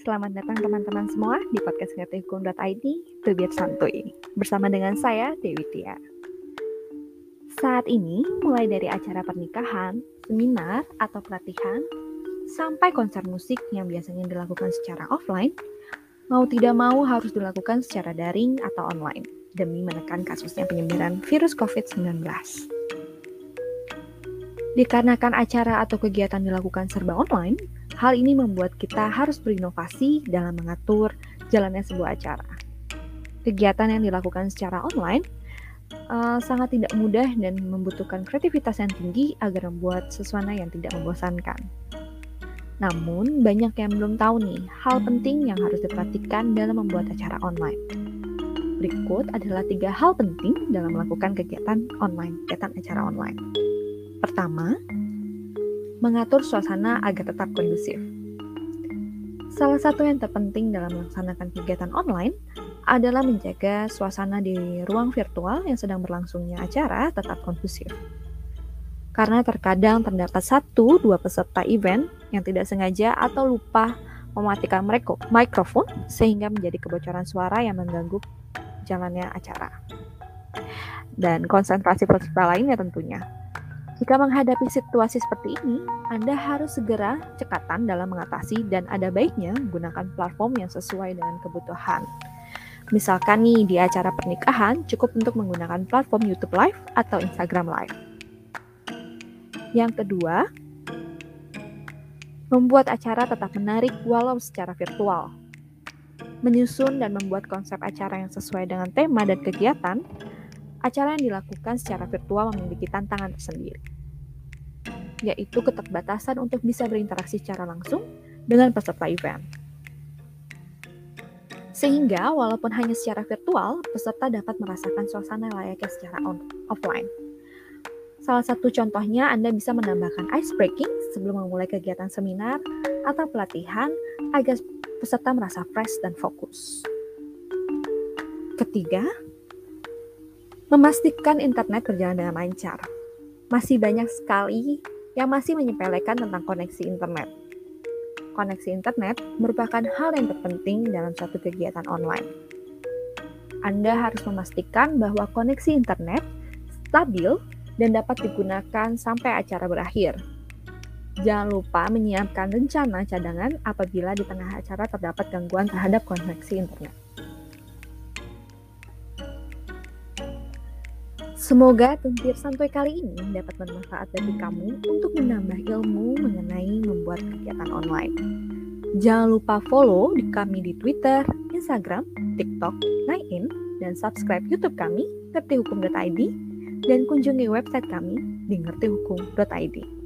selamat datang teman-teman semua di podcast ngertihukum.id Tebiat Santuy bersama dengan saya Dewi Tia. Saat ini mulai dari acara pernikahan, seminar atau pelatihan, sampai konser musik yang biasanya dilakukan secara offline, mau tidak mau harus dilakukan secara daring atau online demi menekan kasusnya penyebaran virus COVID-19. Dikarenakan acara atau kegiatan dilakukan serba online, hal ini membuat kita harus berinovasi dalam mengatur jalannya sebuah acara. Kegiatan yang dilakukan secara online uh, sangat tidak mudah dan membutuhkan kreativitas yang tinggi agar membuat sesuatu yang tidak membosankan. Namun, banyak yang belum tahu nih hal penting yang harus diperhatikan dalam membuat acara online. Berikut adalah tiga hal penting dalam melakukan kegiatan online, kegiatan acara online. Pertama, mengatur suasana agar tetap kondusif. Salah satu yang terpenting dalam melaksanakan kegiatan online adalah menjaga suasana di ruang virtual yang sedang berlangsungnya acara tetap kondusif. Karena terkadang terdapat satu dua peserta event yang tidak sengaja atau lupa mematikan mikrofon sehingga menjadi kebocoran suara yang mengganggu jalannya acara. Dan konsentrasi peserta lainnya tentunya. Jika menghadapi situasi seperti ini, Anda harus segera cekatan dalam mengatasi dan ada baiknya menggunakan platform yang sesuai dengan kebutuhan. Misalkan nih di acara pernikahan cukup untuk menggunakan platform YouTube Live atau Instagram Live. Yang kedua, membuat acara tetap menarik walau secara virtual. Menyusun dan membuat konsep acara yang sesuai dengan tema dan kegiatan acara yang dilakukan secara virtual memiliki tantangan tersendiri, yaitu keterbatasan untuk bisa berinteraksi secara langsung dengan peserta event. Sehingga, walaupun hanya secara virtual, peserta dapat merasakan suasana layaknya secara on offline. Salah satu contohnya, Anda bisa menambahkan ice breaking sebelum memulai kegiatan seminar atau pelatihan agar peserta merasa fresh dan fokus. Ketiga, Memastikan internet berjalan dengan lancar. Masih banyak sekali yang masih menyepelekan tentang koneksi internet. Koneksi internet merupakan hal yang terpenting dalam suatu kegiatan online. Anda harus memastikan bahwa koneksi internet stabil dan dapat digunakan sampai acara berakhir. Jangan lupa menyiapkan rencana cadangan apabila di tengah acara terdapat gangguan terhadap koneksi internet. Semoga tuntir santuy kali ini dapat bermanfaat bagi kamu untuk menambah ilmu mengenai membuat kegiatan online. Jangan lupa follow di kami di Twitter, Instagram, TikTok, Line, dan subscribe YouTube kami, ngertihukum.id, dan kunjungi website kami di ngertihukum.id.